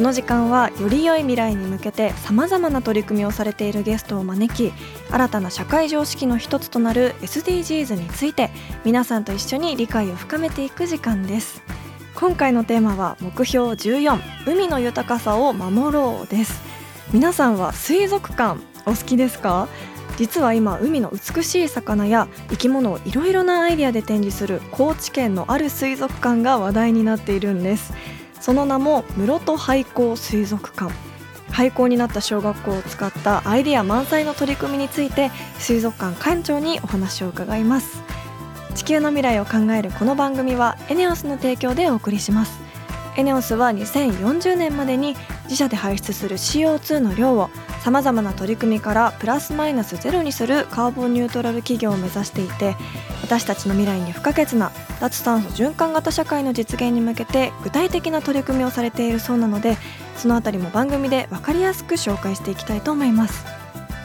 この時間はより良い未来に向けてさまざまな取り組みをされているゲストを招き新たな社会常識の一つとなる SDGs について皆さんと一緒に理解を深めていく時間です。今回のテーマは目標14海の豊かさを守ろうです。皆さんは水族館お好きですか？実は今海の美しい魚や生き物をいろいろなアイデアで展示する高知県のある水族館が話題になっているんです。その名も室戸廃校水族館。廃校になった小学校を使ったアイデア満載の取り組みについて水族館館長にお話を伺います。地球の未来を考えるこの番組はエネオスの提供でお送りします。エネオスは2040年までに自社で排出する CO2 の量をさまざまな取り組みからプラスマイナスゼロにするカーボンニュートラル企業を目指していて私たちの未来に不可欠な脱炭素循環型社会の実現に向けて具体的な取り組みをされているそうなのでそのあたりも番組で分かりやすく紹介していきたいと思います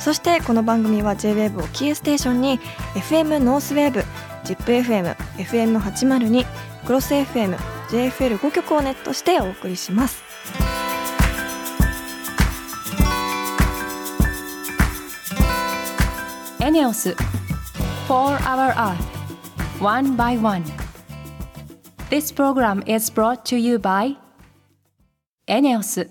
そしてこの番組は JWAVE をキーステーションに FM ノースウェーブ ZIPFM、FM802、クロス FM、JFL5 曲をネットしてお送りします。ネオス4 Our Earth One This program is brought to you by エネオス e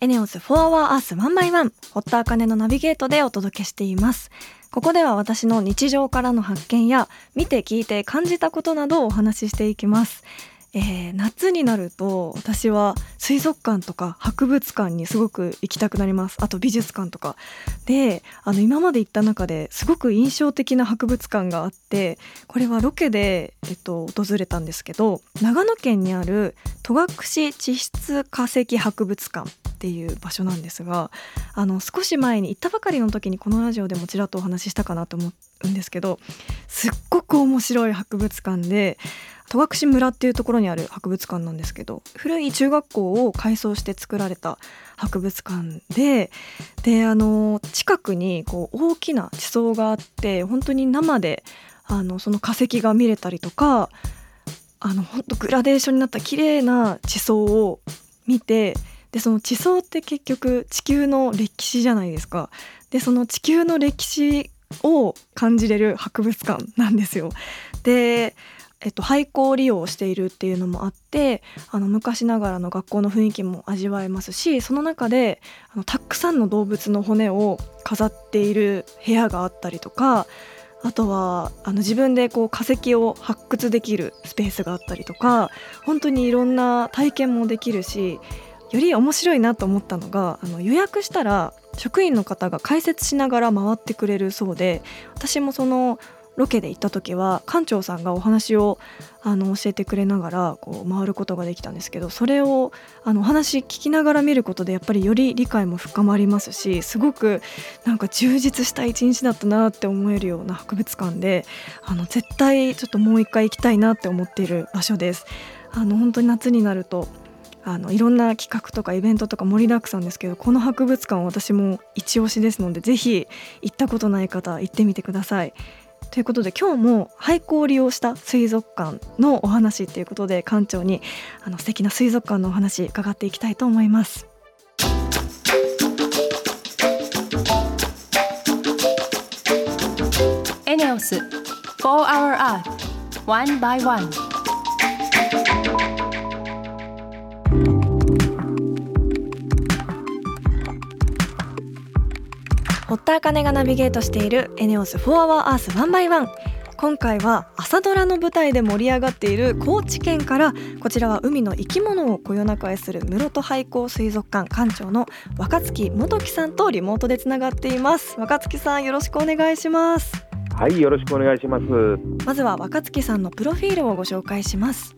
n e o s 4 h o u r Earth 1 by 1ホッターカネのナビゲートでお届けしています。ここでは私の日常からの発見や見て聞いて感じたことなどをお話ししていきます。えー夏になると私は水族館とか博物館にすごく行きたくなります。あと美術館とか。であの今まで行った中ですごく印象的な博物館があってこれはロケで、えっと、訪れたんですけど長野県にある戸隠地質化石博物館っていう場所なんですがあの少し前に行ったばかりの時にこのラジオでもちらっとお話ししたかなと思うんですけどすっごく面白い博物館で戸隠村っていうところにある博物館なんですけど古い中学校を改装して作られた博物館でであの近くにこう大きな地層があって本当に生であのその化石が見れたりとかあの本当グラデーションになった綺麗な地層を見てでその地層って結局地球の歴史じゃないですか。でその地球の歴史を感じれる博物館なんですよ。でえっと、廃校利用をしているっていうのもあってあの昔ながらの学校の雰囲気も味わえますしその中であのたくさんの動物の骨を飾っている部屋があったりとかあとはあの自分でこう化石を発掘できるスペースがあったりとか本当にいろんな体験もできるしより面白いなと思ったのがあの予約したら職員の方が解説しながら回ってくれるそうで私もそのロケで行った時は館長さんがお話をあの教えてくれながらこう回ることができたんですけどそれをあのお話聞きながら見ることでやっぱりより理解も深まりますしすごくなんか充実した一日だったなって思えるような博物館であの絶対ちょっともう一回行きたいなって思っている場所です。あの本当に夏になるとあのいろんな企画とかイベントとか盛りだくさんですけどこの博物館私も一押しですのでぜひ行ったことない方行ってみてください。ということで今日も廃校を利用した水族館のお話っていうことで館長にあの素敵な水族館のお話伺っていきたいと思います。エネオス4 Hour Earth One by One 田茜がナビゲートしているエネオス4 Hour Earth 1 by 1今回は朝ドラの舞台で盛り上がっている高知県からこちらは海の生き物をこよなく愛する室戸廃校水族館館長の若月元樹さんとリモートでつながっています。若月さんよろしくお願いします。はい、よろしくお願いします。まずは若月さんのプロフィールをご紹介します。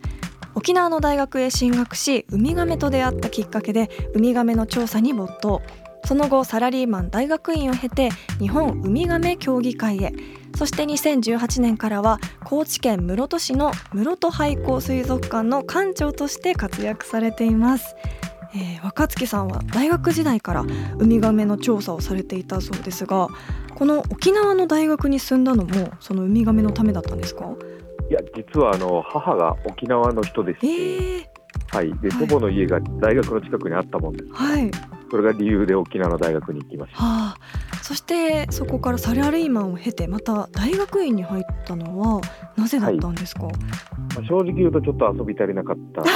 沖縄の大学へ進学しウミガメと出会ったきっかけでウミガメの調査に没頭その後サラリーマン大学院を経て日本ウミガメ協議会へ。そして2018年からは高知県室戸市の室戸廃校水族館の館長として活躍されています、えー若月さんは大学時代からウミガメの調査をされていたそうですがこの沖縄の大学に住んだのもそのウミガメのためだったんですか？いや、実はあの母が沖縄の人でして、えー、はい、ではい祖母の家が大学の近くにあったもんです。はいそれが理由で沖縄の大学に行きました。はあ、そしてそこからサラリーマンを経てまた大学院に入ったのはなぜだったんですか、まあ、正直言うとちょっと遊び足りなかったと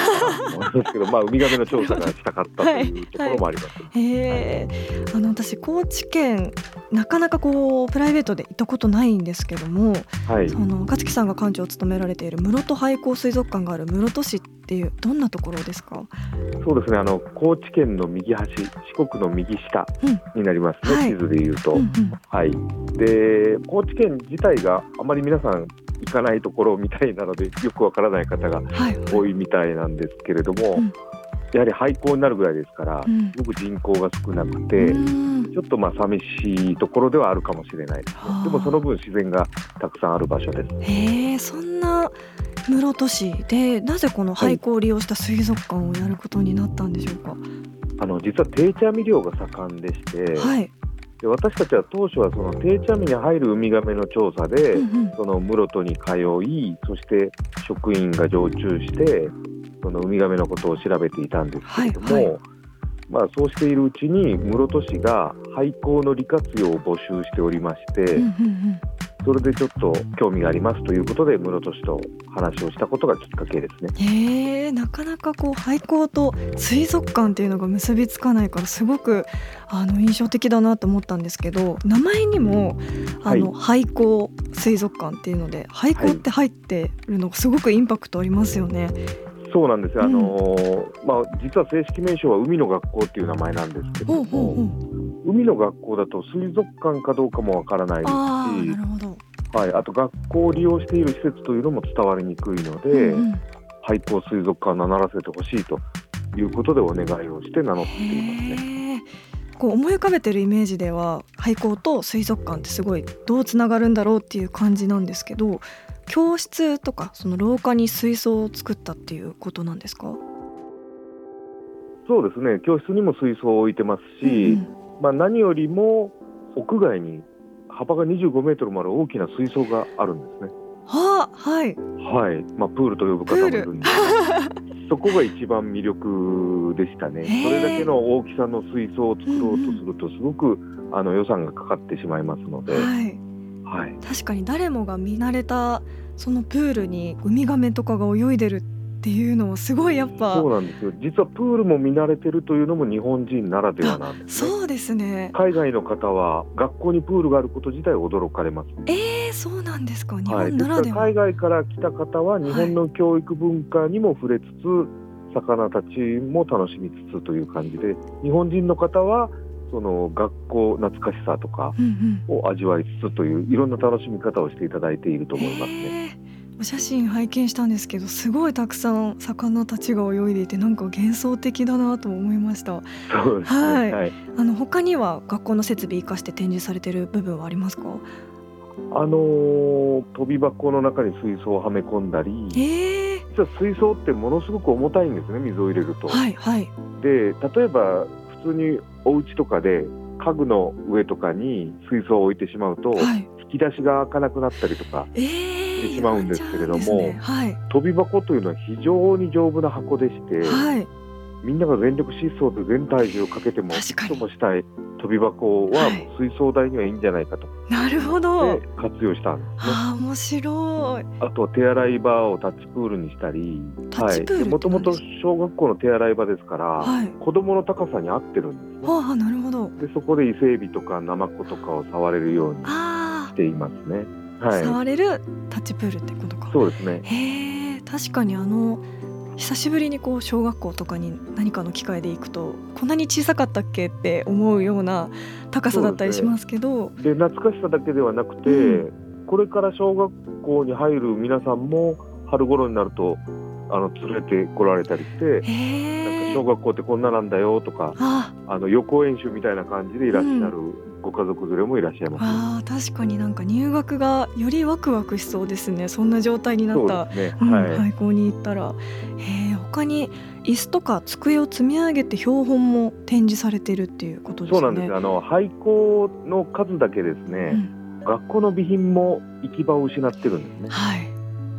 思いますけど、まあウミガメの調査がしたかったというところもあります。あの私高知県なかなかこうプライベートで行ったことないんですけどもはい。その勝木さんが館長を務められている室戸廃校水族館がある室戸市っていうどんなところですか？そうですね。あの高知県の右端、四国の右下になりますね。はい地図で言うと、うんうんはい。で、高知県自体があまり皆さん行かないところみたいなので、よくわからない方がはい多いみたいなんですけれども、うんやはり廃校になるぐらいですから、うんすごく人口が少なくて、うんちょっとまあ寂しいところではあるかもしれないですねはあ。でもその分自然がたくさんある場所です。へえそんな室戸市でなぜこの廃校を利用した水族館をやることになったんでしょうか？あの実は定置網漁が盛んでして、はい。で私たちは当初はその定置網に入るウミガメの調査で、うんうんその室戸に通い、そして職員が常駐して、そのウミガメのことを調べていたんですけれども、はいはいまあ、そうしているうちに室戸市が廃校の利活用を募集しておりまして、それでちょっと興味がありますということで室戸市と話をしたことがきっかけですね。へえなかなかこう廃校と水族館っていうのが結びつかないからすごくあの印象的だなと思ったんですけど名前にもあの、廃校水族館っていうので廃校って入ってるのがすごくインパクトありますよね。そうなんですあのーまあ、実は正式名称は海の学校っていう名前なんですけどほうほうほも、う。海の学校だと水族館かどうかもわからないですし。はい、あと学校を利用している施設というのも伝わりにくいので、うんうん。廃校水族館を名乗らせてほしいということでお願いをして名乗っていますね。こう思い浮かべてるイメージでは廃校と水族館ってすごいどうつながるんだろうっていう感じなんですけど教室とかその廊下に水槽を作ったっていうことなんですか？そうですね。教室にも水槽を置いてますし、うんまあ、何よりも屋外に幅が25メートルもある大きな水槽があるんですね。はあはい。はい。まあ、プールと呼ぶ方もいるんで。す そこが一番魅力でしたね。それだけの大きさの水槽を作ろうとすると、すごくあの予算がかかってしまいますので、はいはい、確かに誰もが見慣れたそのプールにウミガメとかが泳いでるっていうのはすごいやっぱそうなんですよ。実はプールも見慣れてるというのも日本人ならではなんですね。そうですね海外の方は学校にプールがあること自体驚かれます、ね。えー、そうなんですか日はい、本ならでは、海外から来た方は日本の教育文化にも触れつつ、魚たちも楽しみつつという感じで日本人の方はその学校懐かしさとかを味わいつつといういろんな楽しみ方をしていただいていると思いますね。えーお写真拝見したんですけどすごいたくさん魚たちが泳いでいてなんか幻想的だなと思いましたそうですね。はいはい。あの他には学校の設備生かして展示されてる部分はありますか？あのー飛び箱の中に水槽をはめ込んだり、えー、実は水槽ってものすごく重たいんですね水を入れると。はいはいで例えば普通にお家とかで家具の上とかに水槽を置いてしまうと、はい。引き出しが開かなくなったりとかえー、してしまうんですけれどもやっちゃうんですね。はい。飛び箱というのは非常に丈夫な箱でして、はい。みんなが全力疾走で全体重をかけても確かに。ともしたい飛び箱ははい。水槽台にはいいんじゃないかと、なるほど。で活用したんですね。あー面白い。あとは手洗い場をタッチプールにしたり、もともと小学校の手洗い場ですから、はい。子供の高さに合ってるんですね。はあなるほど。でそこで伊勢海老とかナマコとかを触れるようにあしていますね。あ、はい、触れるタッチプールってことか。そうですね。へえ確かにあの久しぶりにこう小学校とかに何かの機会で行くとこんなに小さかったっけって思うような高さだったりしますけど。で懐かしさだけではなくて、うこれから小学校に入る皆さんも春頃になるとあの連れてこられたりしてへえ小学校ってこんななんだよとかあ。あの予行演習みたいな感じでいらっしゃるご家族連れもいらっしゃいます、あー確かになんか入学がよりワクワクしそうですね。そんな状態になった。ね、うんはい、廃校に行ったら。へえ他に椅子とか机を積み上げて標本も展示されてるっていうことですね。そうなんです。あの廃校の数だけですね、うん。学校の備品も行き場を失ってるんですね。はい。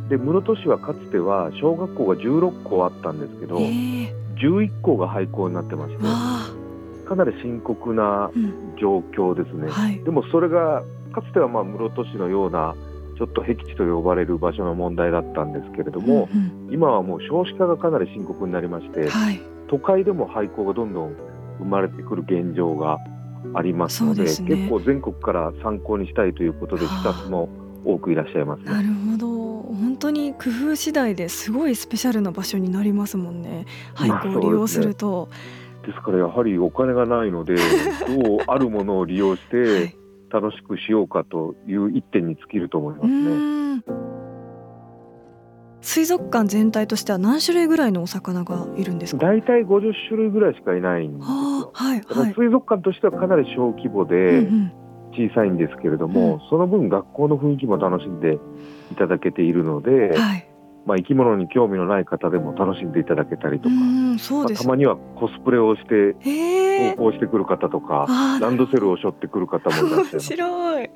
で室戸市はかつては小学校が16校あったんですけどへえ11校が廃校になってましてわあかなり深刻なうん。状況ですね、はい。でもそれがかつてはまあ室戸市のようなちょっと僻地と呼ばれる場所の問題だったんですけれども、うん今はもう少子化がかなり深刻になりまして、うんはい。都会でも廃校がどんどん生まれてくる現状がありますのでね。結構全国から参考にしたいということではあスタッフも多くいらっしゃいますなね。るほど。本当に工夫次第ですごいスペシャルな場所になりますもんね。廃校を利用すると、ですからやはりお金がないので どうあるものを利用しはい。て楽しくしようかという一点に尽きると思いますうね。水族館全体としては何種類ぐらいのお魚がいるんですか？大体50種類ぐらいしかいないんですよ。はいはい。水族館としてはかなり小規模うんでうん。小さいんですけれども、その分学校の雰囲気も楽しんでいただけているので、はいまあ、生き物に興味のない方でも楽しんでいただけたりとか、まあたまにはコスプレをして投稿してくる方とか、ランドセルを背負ってくる方もいらっしゃい面ます。白い。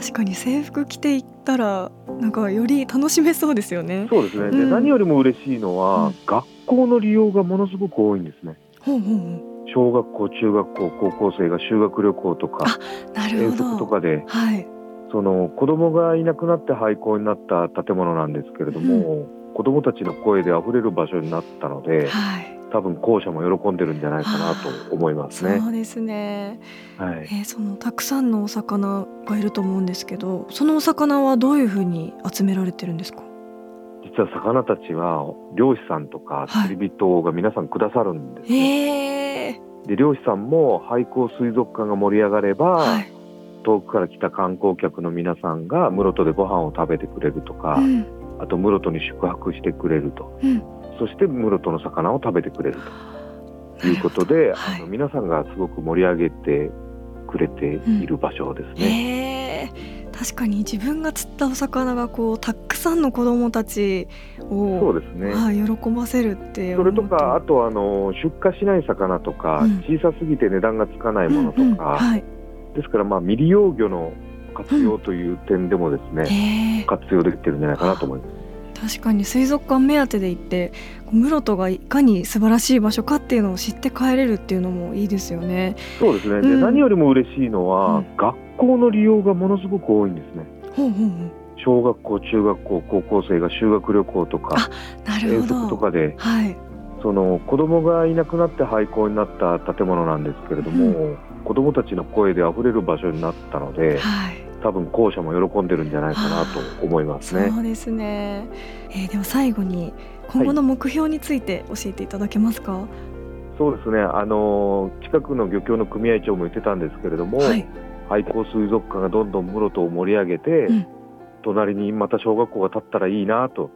確かに制服着ていったらなんかより楽しめそうですよね。そうですね、でうん。何よりも嬉しいのは、うん。学校の利用がものすごく多いんですね。ほうほうほ小学校、中学校、高校生が修学旅行とかうなる遠足とかではいその子供がいなくなって廃校になった建物なんですけれども、子供たちの声であふれる場所になったのではい。多分校舎も喜んでるんじゃないかなと思いますね。そうですね。はい、えーそのたくさんのお魚がいると思うんですけどそのお魚はどういうふうに集められてるんですか？実は魚たちは漁師さんとかはい。釣り人が皆さんくださるんです、ね。へえで漁師さんも廃校水族館が盛り上がれば、はい遠くから来た観光客の皆さんが室戸でご飯を食べてくれるとか、うん。あと室戸に宿泊してくれると、うん。そして室戸の魚を食べてくれると。いうことで、はいあの皆さんがすごく盛り上げてくれている場所ですね。へえ。確かに自分が釣ったお魚がこうたくさんの子供たちをそうですね。はい、喜ばせるって。それとかあとあの出荷しない魚とか、うん。小さすぎて値段がつかないものとか、うんうん。はい、ですからまあ未利用魚の活用という点でもですね、へえ活用できてるんじゃないかなと思います。確かに水族館目当てで行って室戸がいかに素晴らしい場所かっていうのを知って帰れるっていうのもいいですよね。そうですね。で、うん何よりも嬉しいのは、うん学校の利用がものすごく多いんですね。ほうほうほう小学校、中学校、高校生が修学旅行とかなる遠ほど。足とかで、はい。その子供がいなくなって廃校になった建物なんですけれども、子供たちの声で溢れる場所になったので、はい。多分校舎も喜んでるんじゃないかなと思いますね。そうですね。えー、では最後に今後の目標について教えていただけますか？そうですね。あの近くの漁協の組合長も言ってたんですけれども、はい。廃校水族館がどんどん室戸を盛り上げて、うん隣にまた小学校が建ったらいいなと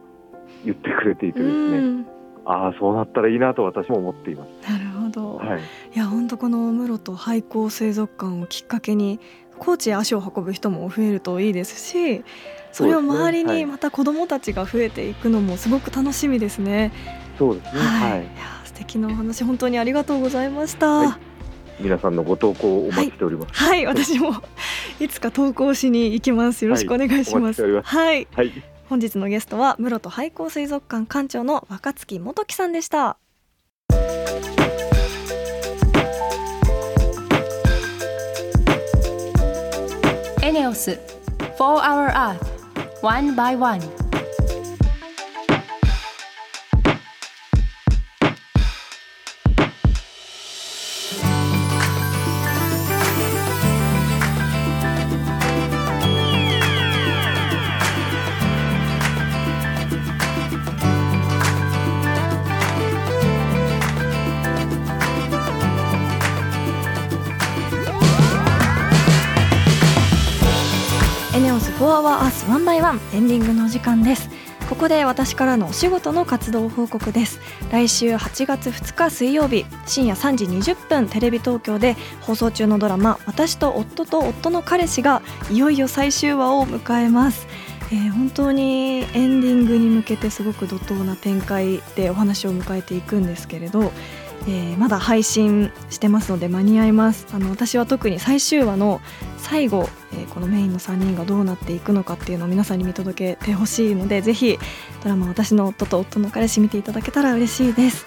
言ってくれていてうですね、ん。ああそうなったらいいなと私も思っています。なるほど。はい、いや本当この室戸廃校水族館をきっかけに高知へ足を運ぶ人も増えるといいですしそれを周りにまた子どもたちが増えていくのもすごく楽しみですね。そうですね。はい、はいい、や素敵なお話本当にありがとうございました。ははいい、皆さんのご投稿をお待ちしております。私もいつか投稿しに行きます。よろしくお願いします。はいはい、はい、本日のゲストは室戸廃校水族館館長の若月元樹さんでした。エネオス4 Hour Earth One by One エネオス4 Hour Earth 1 by 1エンディングのお時間です。ここで私からのお仕事の活動報告です。来週8月2日水曜日深夜3時20分テレビ東京で放送中のドラマ私と夫と夫の彼氏がいよいよ最終話を迎えます。えー、本当にエンディングに向けてすごく怒涛な展開でお話を迎えていくんですけれど、えー、まだ配信してますので間に合います。あの私は特に最終話の最後、えー、このメインの3人がどうなっていくのかっていうのを皆さんに見届けてほしいのでぜひドラマ「私の夫と夫の彼氏」見ていただけたら嬉しいです。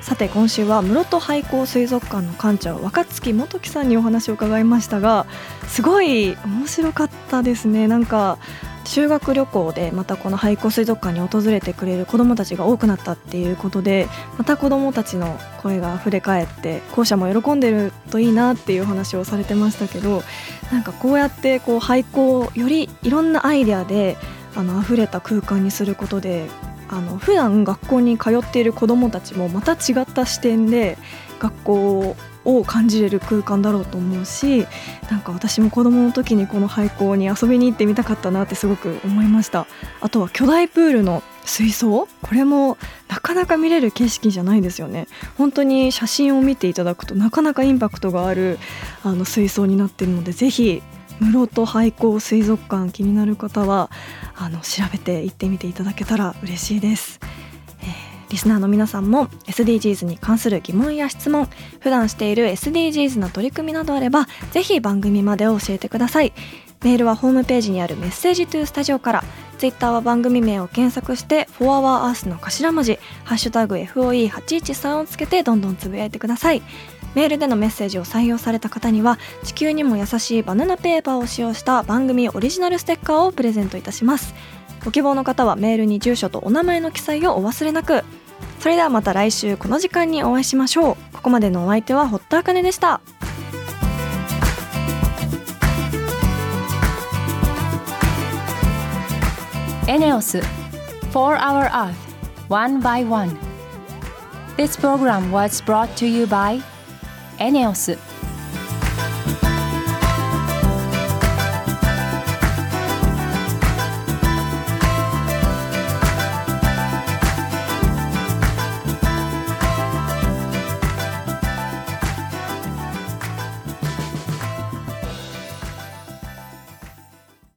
さて今週は室戸廃校水族館の館長若月元樹さんにお話を伺いましたがすごい面白かったですね。なんか修学旅行でまたこの廃校水族館に訪れてくれる子どもたちが多くなったっていうことでまた子どもたちの声があふれ返って校舎も喜んでるといいなっていう話をされてましたけどなんかこうやってこう廃校をよりいろんなアイデアであの溢れた空間にすることであの普段学校に通っている子どもたちもまた違った視点で学校を感じれる空間だろうと思うしなんか私も子どもの時にこの廃校に遊びに行ってみたかったなってすごく思いました。あとは巨大プールの水槽。これもなかなか見れる景色じゃないですよね。本当に写真を見ていただくとなかなかインパクトがあるあの水槽になっているのでぜひ室戸廃校水族館気になる方はあの調べて行ってみていただけたら嬉しいです。リスナーの皆さんも SDGs に関する疑問や質問普段している SDGs の取り組みなどあればぜひ番組まで教えてください。メールはホームページにあるメッセージトゥースタジオからツイッターは番組名を検索して「4HourEarth」の頭文字「ハッシュタグ #FOE813」をつけてどんどんつぶやいてください。メールでのメッセージを採用された方には地球にも優しいバナナペーパーを使用した番組オリジナルステッカーをプレゼントいたします。ご希望の方はメールに住所とお名前の記載をお忘れなく。それではまた来週この時間にお会いしましょう。ここまでのお相手は堀田茜でした。エネオス4 Hour Earth One by One. This program was brought to you by エネオス